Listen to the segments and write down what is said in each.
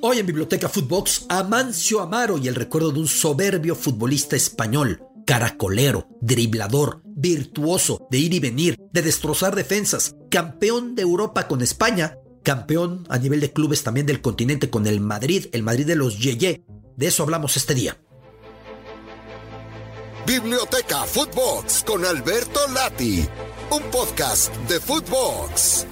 Hoy en Biblioteca Footbox, Amancio Amaro y el recuerdo de un soberbio futbolista español, caracolero, driblador, virtuoso, de ir y venir, de destrozar defensas, campeón de Europa con España, campeón a nivel de clubes también del continente con el Madrid, el Madrid de los Yeye. De eso hablamos este día. Biblioteca Footbox con Alberto Lati, un podcast de Footbox.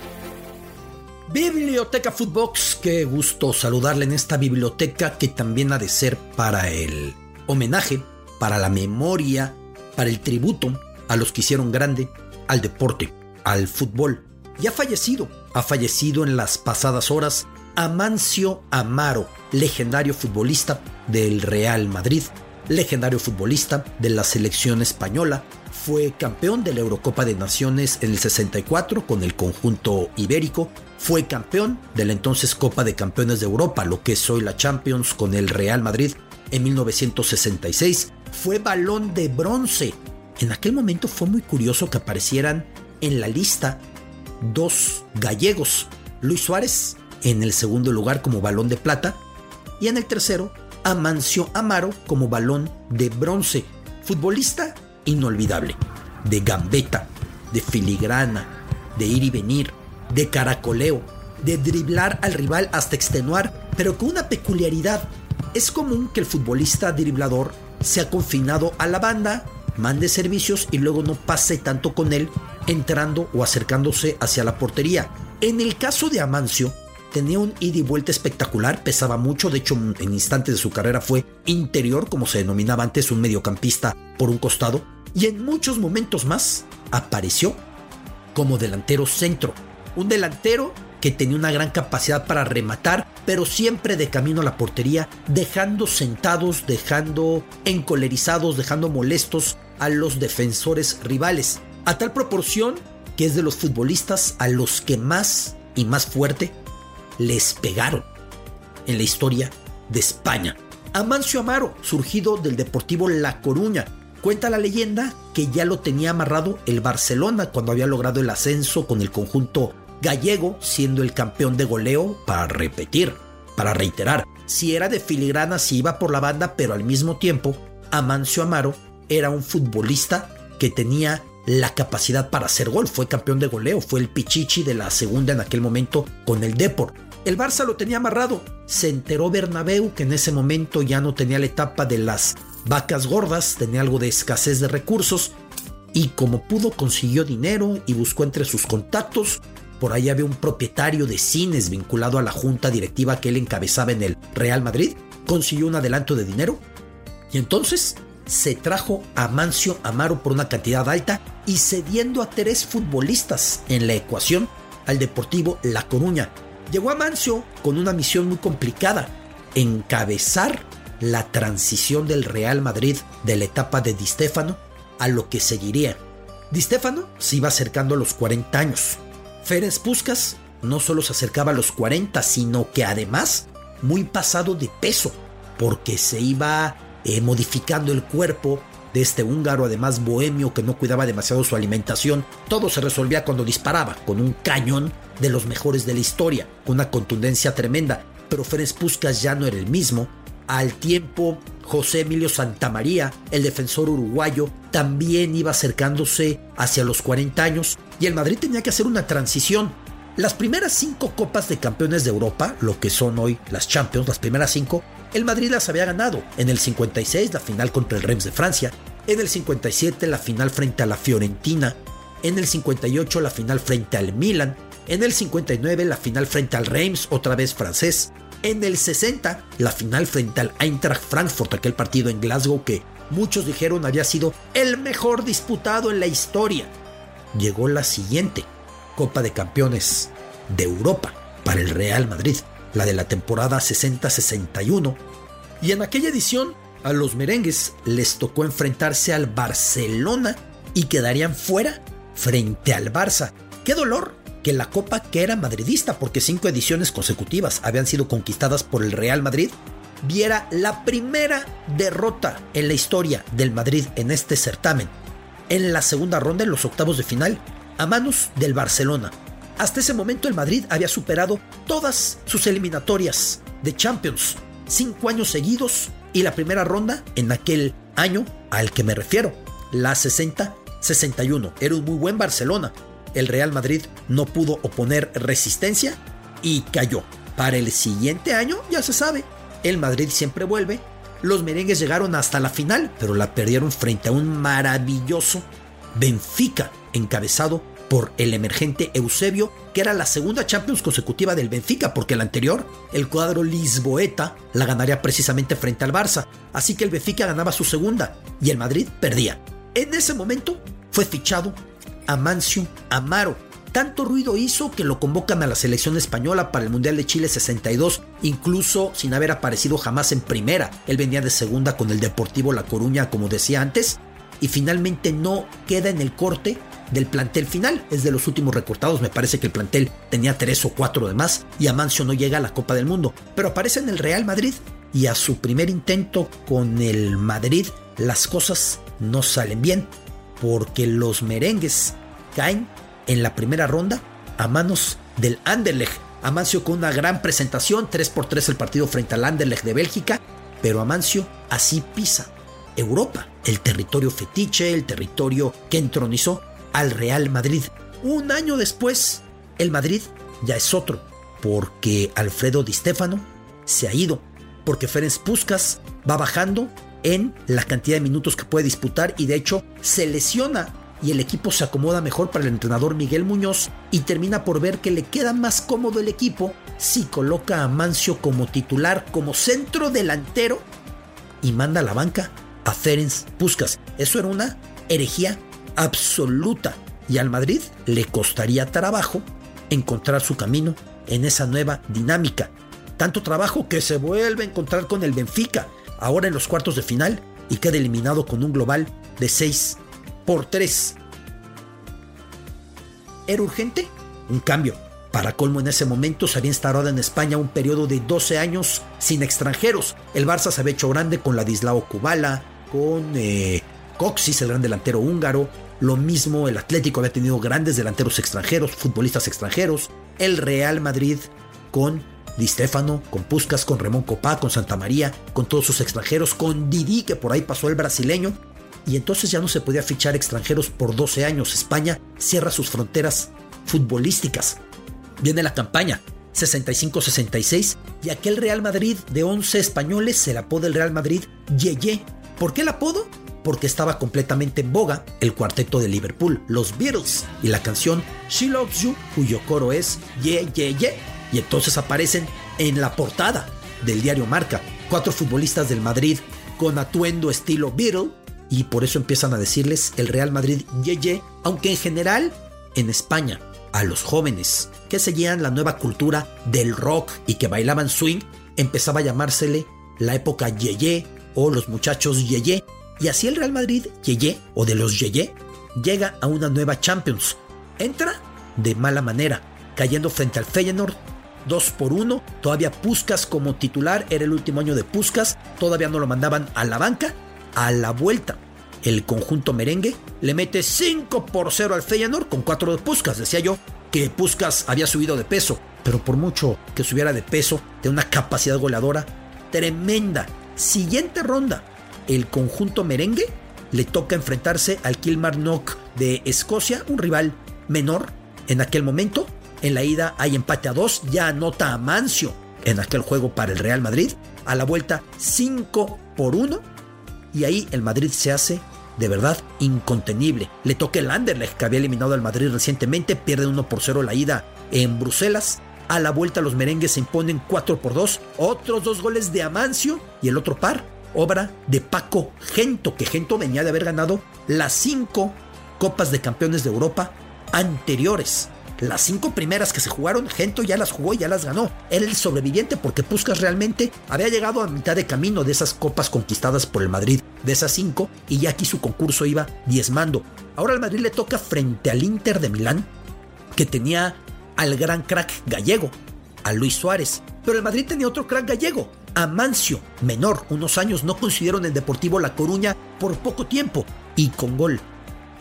Biblioteca Footbox, qué gusto saludarle en esta biblioteca que también ha de ser para el homenaje, para la memoria, para el tributo a los que hicieron grande al deporte, al fútbol. Y ha fallecido, ha fallecido en las pasadas horas Amancio Amaro, legendario futbolista del Real Madrid, legendario futbolista de la selección española, fue campeón de la Eurocopa de Naciones en el 64 con el conjunto ibérico, fue campeón de la entonces Copa de Campeones de Europa, lo que es hoy la Champions con el Real Madrid en 1966, fue balón de bronce. En aquel momento fue muy curioso que aparecieran en la lista dos gallegos, Luis Suárez en el segundo lugar como balón de plata y en el tercero Amancio Amaro como balón de bronce. Futbolista inolvidable, de gambeta, de filigrana, de ir y venir, de caracoleo, de driblar al rival hasta extenuar, pero con una peculiaridad. Es común que el futbolista driblador sea confinado a la banda, mande servicios y luego no pase tanto con él entrando o acercándose hacia la portería. En el caso de Amancio, tenía un ida y vuelta espectacular, pesaba mucho, de hecho en instantes de su carrera fue interior, como se denominaba antes, un mediocampista por un costado, y en muchos momentos más apareció como delantero centro, un delantero que tenía una gran capacidad para rematar, pero siempre de camino a la portería, dejando sentados, dejando encolerizados, dejando molestos a los defensores rivales, a tal proporción que es de los futbolistas a los que más y más fuerte les pegaron en la historia de España. Amancio Amaro, surgido del Deportivo La Coruña, cuenta la leyenda que ya lo tenía amarrado el Barcelona cuando había logrado el ascenso con el conjunto gallego, siendo el campeón de goleo para repetir, para reiterar. Si era de filigrana, si iba por la banda, pero al mismo tiempo, Amancio Amaro era un futbolista que tenía la capacidad para hacer gol. Fue campeón de goleo, fue el pichichi de la segunda en aquel momento con el Deport. El Barça lo tenía amarrado. Se enteró Bernabéu que en ese momento ya no tenía la etapa de las vacas gordas, tenía algo de escasez de recursos y como pudo consiguió dinero y buscó entre sus contactos. Por ahí había un propietario de cines vinculado a la junta directiva que él encabezaba en el Real Madrid. Consiguió un adelanto de dinero y entonces se trajo a Mancio Amaro por una cantidad alta y cediendo a tres futbolistas en la ecuación al Deportivo La Coruña, llegó a Mancio con una misión muy complicada, encabezar la transición del Real Madrid de la etapa de Di Stefano a lo que seguiría. Di Stefano se iba acercando a los 40 años. Ferenc Puskas no solo se acercaba a los 40, sino que además muy pasado de peso, porque se iba eh, modificando el cuerpo de este húngaro, además bohemio que no cuidaba demasiado su alimentación. Todo se resolvía cuando disparaba, con un cañón de los mejores de la historia, con una contundencia tremenda. Pero Ferenc Puskas ya no era el mismo. Al tiempo, José Emilio Santamaría, el defensor uruguayo, también iba acercándose hacia los 40 años y el Madrid tenía que hacer una transición. Las primeras cinco copas de campeones de Europa, lo que son hoy las Champions, las primeras cinco, el Madrid las había ganado. En el 56 la final contra el Reims de Francia, en el 57 la final frente a la Fiorentina, en el 58 la final frente al Milan, en el 59 la final frente al Reims, otra vez francés. En el 60 la final frente al Eintracht Frankfurt, aquel partido en Glasgow que muchos dijeron había sido el mejor disputado en la historia. Llegó la siguiente Copa de Campeones de Europa para el Real Madrid, la de la temporada 60-61. Y en aquella edición a los merengues les tocó enfrentarse al Barcelona y quedarían fuera frente al Barça. ¡Qué dolor! que la Copa que era madridista, porque cinco ediciones consecutivas habían sido conquistadas por el Real Madrid, viera la primera derrota en la historia del Madrid en este certamen, en la segunda ronda, en los octavos de final, a manos del Barcelona. Hasta ese momento el Madrid había superado todas sus eliminatorias de Champions, cinco años seguidos y la primera ronda en aquel año al que me refiero, la 60-61. Era un muy buen Barcelona. El Real Madrid no pudo oponer resistencia y cayó. Para el siguiente año, ya se sabe, el Madrid siempre vuelve. Los merengues llegaron hasta la final, pero la perdieron frente a un maravilloso Benfica, encabezado por el emergente Eusebio, que era la segunda Champions consecutiva del Benfica, porque la anterior, el cuadro Lisboeta, la ganaría precisamente frente al Barça. Así que el Benfica ganaba su segunda y el Madrid perdía. En ese momento fue fichado Amancio Amaro. Tanto ruido hizo que lo convocan a la selección española para el Mundial de Chile 62, incluso sin haber aparecido jamás en primera. Él venía de segunda con el Deportivo La Coruña, como decía antes, y finalmente no queda en el corte del plantel final. Es de los últimos recortados. Me parece que el plantel tenía tres o cuatro de más y Amancio no llega a la Copa del Mundo. Pero aparece en el Real Madrid y a su primer intento con el Madrid las cosas no salen bien porque los merengues caen en la primera ronda a manos del Anderlecht. Amancio con una gran presentación, 3 por 3 el partido frente al Anderlecht de Bélgica, pero Amancio así pisa Europa, el territorio fetiche, el territorio que entronizó al Real Madrid. Un año después, el Madrid ya es otro, porque Alfredo Di Stefano se ha ido, porque Ferenc Puskas va bajando en la cantidad de minutos que puede disputar y de hecho se lesiona y el equipo se acomoda mejor para el entrenador Miguel Muñoz y termina por ver que le queda más cómodo el equipo si coloca a Mancio como titular, como centro delantero y manda a la banca a Ferenc Puskas. Eso era una herejía absoluta y al Madrid le costaría trabajo encontrar su camino en esa nueva dinámica. Tanto trabajo que se vuelve a encontrar con el Benfica, ahora en los cuartos de final, y queda eliminado con un global de 6 por 3. ¿Era urgente? Un cambio. Para colmo en ese momento se había instalado en España un periodo de 12 años sin extranjeros. El Barça se había hecho grande con Ladislao Kubala, con eh, Coxis, el gran delantero húngaro. Lo mismo el Atlético había tenido grandes delanteros extranjeros, futbolistas extranjeros. El Real Madrid con Di Stefano, con Puskas, con Ramón Copá, con Santa María, con todos sus extranjeros, con Didi, que por ahí pasó el brasileño. Y entonces ya no se podía fichar extranjeros por 12 años. España cierra sus fronteras futbolísticas. Viene la campaña 65-66 y aquel Real Madrid de 11 españoles se la apoda el Real Madrid Yeye ¿Por qué el apodo? Porque estaba completamente en boga el cuarteto de Liverpool, los Beatles, y la canción She Loves You, cuyo coro es Yeah, Yeah, Yeah. Y entonces aparecen en la portada del diario Marca cuatro futbolistas del Madrid con atuendo estilo Beatle, y por eso empiezan a decirles el Real Madrid Yeah, Yeah, aunque en general en España a los jóvenes que seguían la nueva cultura del rock y que bailaban swing, empezaba a llamársele la época Yeye o los muchachos Yeye. Y así el Real Madrid Yeye o de los Yeye llega a una nueva Champions. Entra de mala manera, cayendo frente al Feyenoord 2 por 1. Todavía Puskas como titular, era el último año de Puskas, todavía no lo mandaban a la banca. A la vuelta, el conjunto merengue le mete 5 por 0 al Feyenoord con 4 de Puskas. Decía yo que Puskas había subido de peso, pero por mucho que subiera de peso, de una capacidad goleadora tremenda. Siguiente ronda, el conjunto merengue le toca enfrentarse al Kilmarnock de Escocia, un rival menor en aquel momento. En la ida hay empate a dos, ya anota a Mancio en aquel juego para el Real Madrid. A la vuelta 5 por 1 y ahí el Madrid se hace de verdad incontenible. Le toca el Anderlecht que había eliminado al Madrid recientemente, pierde 1 por 0 la ida en Bruselas a la vuelta los merengues se imponen 4 por 2, otros dos goles de Amancio y el otro par, obra de Paco Gento, que Gento venía de haber ganado las 5 Copas de Campeones de Europa anteriores. Las cinco primeras que se jugaron, Gento ya las jugó y ya las ganó. Era el sobreviviente porque Puskas realmente había llegado a mitad de camino de esas copas conquistadas por el Madrid, de esas cinco, y ya aquí su concurso iba diezmando. Ahora al Madrid le toca frente al Inter de Milán, que tenía al gran crack gallego, a Luis Suárez. Pero el Madrid tenía otro crack gallego, Amancio, menor, unos años no consiguieron el Deportivo La Coruña por poco tiempo y con gol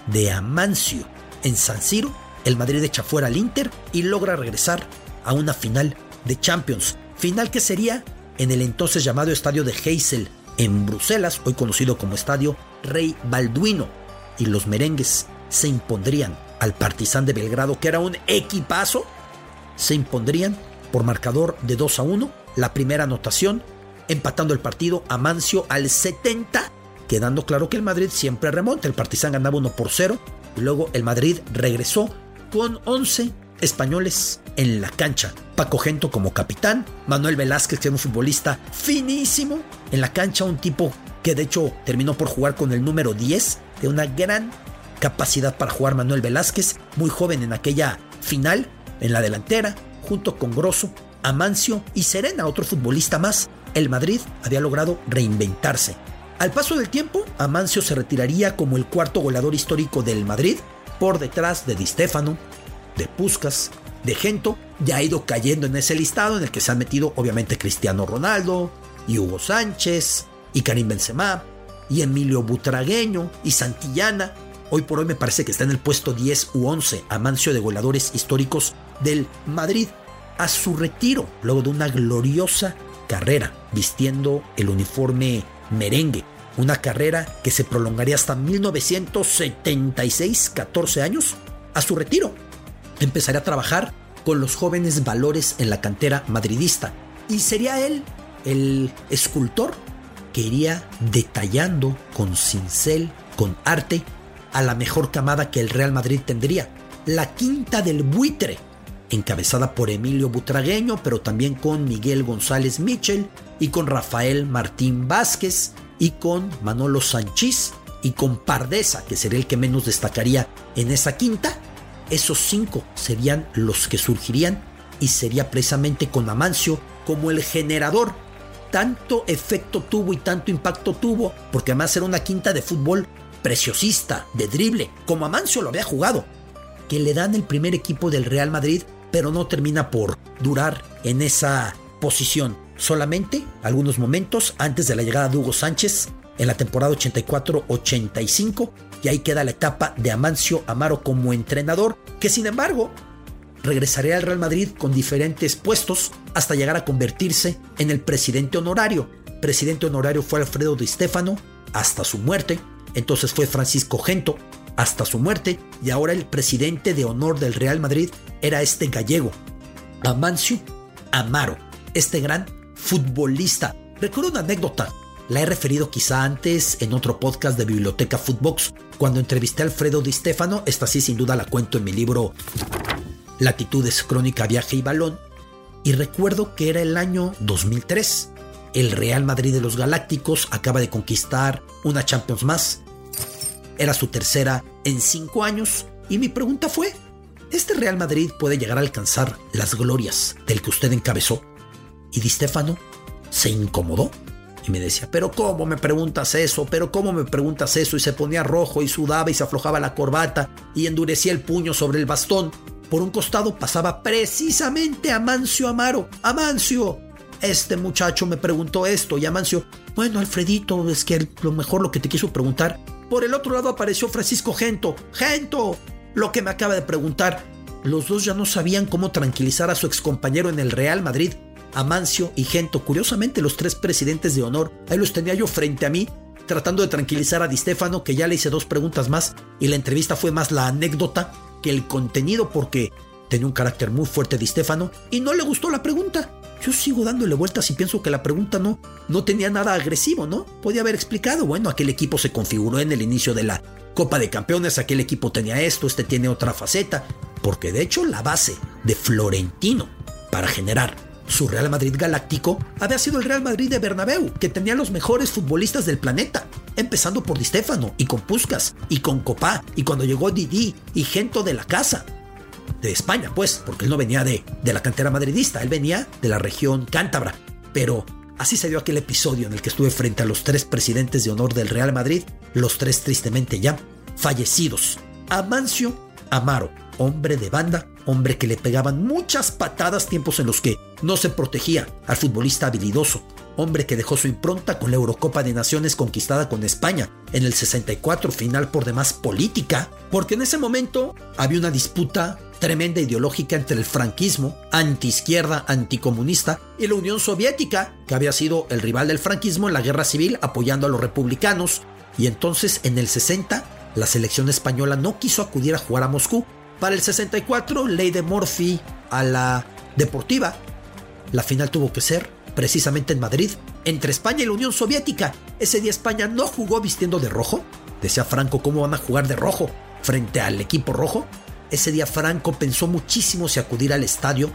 de Amancio en San Siro, el Madrid echa fuera al Inter y logra regresar a una final de Champions. Final que sería en el entonces llamado Estadio de Heysel en Bruselas, hoy conocido como Estadio Rey Balduino. Y los merengues se impondrían al Partizan de Belgrado, que era un equipazo, se impondrían por marcador de 2 a 1, la primera anotación, empatando el partido a Mancio al 70, quedando claro que el Madrid siempre remonta. El Partizan ganaba 1 por 0, y luego el Madrid regresó con 11 españoles en la cancha. Paco Gento como capitán, Manuel Velázquez, que era un futbolista finísimo en la cancha, un tipo que de hecho terminó por jugar con el número 10, de una gran capacidad para jugar Manuel Velázquez, muy joven en aquella final, en la delantera, junto con Grosso, Amancio y Serena, otro futbolista más. El Madrid había logrado reinventarse. Al paso del tiempo, Amancio se retiraría como el cuarto goleador histórico del Madrid, por detrás de Di Stefano, de Puskas, de Gento, ya ha ido cayendo en ese listado en el que se han metido obviamente Cristiano Ronaldo, y Hugo Sánchez, y Karim Benzema, y Emilio Butragueño, y Santillana. Hoy por hoy me parece que está en el puesto 10 u 11 Amancio de goleadores históricos del Madrid a su retiro, luego de una gloriosa carrera, vistiendo el uniforme merengue. Una carrera que se prolongaría hasta 1976, 14 años, a su retiro empezaría a trabajar con los jóvenes valores en la cantera madridista y sería él el escultor que iría detallando con cincel, con arte, a la mejor camada que el Real Madrid tendría, la quinta del buitre, encabezada por Emilio Butragueño, pero también con Miguel González Mitchell y con Rafael Martín Vázquez y con Manolo Sanchís y con Pardesa, que sería el que menos destacaría en esa quinta, esos cinco serían los que surgirían y sería precisamente con Amancio como el generador. Tanto efecto tuvo y tanto impacto tuvo, porque además era una quinta de fútbol preciosista, de drible, como Amancio lo había jugado, que le dan el primer equipo del Real Madrid, pero no termina por durar en esa posición. Solamente algunos momentos antes de la llegada de Hugo Sánchez en la temporada 84-85 y ahí queda la etapa de Amancio Amaro como entrenador, que sin embargo regresaría al Real Madrid con diferentes puestos hasta llegar a convertirse en el presidente honorario. Presidente honorario fue Alfredo Di Stefano hasta su muerte, entonces fue Francisco Gento hasta su muerte y ahora el presidente de honor del Real Madrid era este gallego, Amancio Amaro, este gran futbolista. Recuerdo una anécdota la he referido quizá antes en otro podcast de Biblioteca Footbox, cuando entrevisté a Alfredo Di Stefano, esta sí sin duda la cuento en mi libro Latitudes, Crónica, Viaje y Balón, y recuerdo que era el año 2003. El Real Madrid de los Galácticos acaba de conquistar una Champions más. Era su tercera en cinco años, y mi pregunta fue, ¿este Real Madrid puede llegar a alcanzar las glorias del que usted encabezó? Y Di Stefano se incomodó y me decía, pero ¿cómo me preguntas eso? ¿Pero cómo me preguntas eso? Y se ponía rojo y sudaba y se aflojaba la corbata y endurecía el puño sobre el bastón. Por un costado pasaba precisamente Amancio Amaro. Amancio, este muchacho me preguntó esto y Amancio, bueno, Alfredito, es que lo mejor lo que te quiso preguntar. Por el otro lado apareció Francisco Gento. Gento, lo que me acaba de preguntar. Los dos ya no sabían cómo tranquilizar a su excompañero en el Real Madrid Amancio y Gento, curiosamente los tres presidentes de honor, ahí los tenía yo frente a mí, tratando de tranquilizar a Di Stefano, que ya le hice dos preguntas más, y la entrevista fue más la anécdota que el contenido, porque tenía un carácter muy fuerte Di Stefano, y no le gustó la pregunta. Yo sigo dándole vueltas y pienso que la pregunta no, no tenía nada agresivo, ¿no? Podía haber explicado, bueno, aquel equipo se configuró en el inicio de la Copa de Campeones, aquel equipo tenía esto, este tiene otra faceta, porque de hecho la base de Florentino para generar su Real Madrid galáctico había sido el Real Madrid de Bernabéu, que tenía los mejores futbolistas del planeta, empezando por Di Stefano y con Puskas y con Copá y cuando llegó Didi y Gento de la casa. De España, pues, porque él no venía de, de la cantera madridista, él venía de la región cántabra. Pero así se dio aquel episodio en el que estuve frente a los tres presidentes de honor del Real Madrid, los tres tristemente ya fallecidos. Amancio Amaro, hombre de banda, hombre que le pegaban muchas patadas tiempos en los que no se protegía al futbolista habilidoso, hombre que dejó su impronta con la Eurocopa de Naciones conquistada con España en el 64, final por demás política, porque en ese momento había una disputa tremenda ideológica entre el franquismo, antiizquierda, anticomunista, y la Unión Soviética, que había sido el rival del franquismo en la guerra civil apoyando a los republicanos, y entonces en el 60 la selección española no quiso acudir a jugar a Moscú. Para el 64, ley de Morphy a la deportiva. La final tuvo que ser precisamente en Madrid, entre España y la Unión Soviética. Ese día España no jugó vistiendo de rojo. Decía Franco, ¿cómo van a jugar de rojo frente al equipo rojo? Ese día Franco pensó muchísimo si acudir al estadio.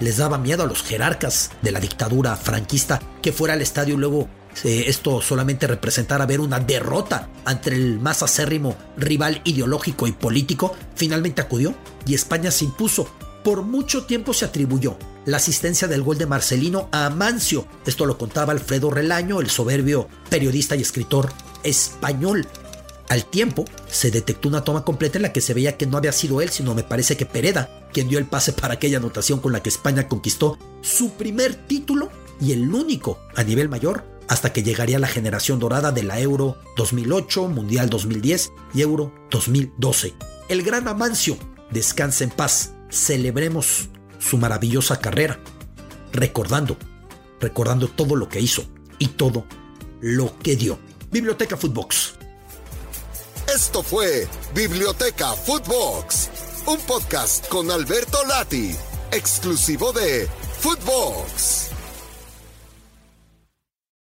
Les daba miedo a los jerarcas de la dictadura franquista que fuera al estadio luego eh, esto solamente representara ver una derrota ante el más acérrimo rival ideológico y político. Finalmente acudió y España se impuso. Por mucho tiempo se atribuyó la asistencia del gol de Marcelino a Amancio. Esto lo contaba Alfredo Relaño, el soberbio periodista y escritor español. Al tiempo, se detectó una toma completa en la que se veía que no había sido él, sino me parece que Pereda, quien dio el pase para aquella anotación con la que España conquistó su primer título y el único a nivel mayor hasta que llegaría la generación dorada de la Euro 2008, Mundial 2010 y Euro 2012. El gran Amancio, descansa en paz, celebremos su maravillosa carrera, recordando, recordando todo lo que hizo y todo lo que dio. Biblioteca Footbox esto fue Biblioteca Footbox, un podcast con Alberto Lati, exclusivo de Footbox.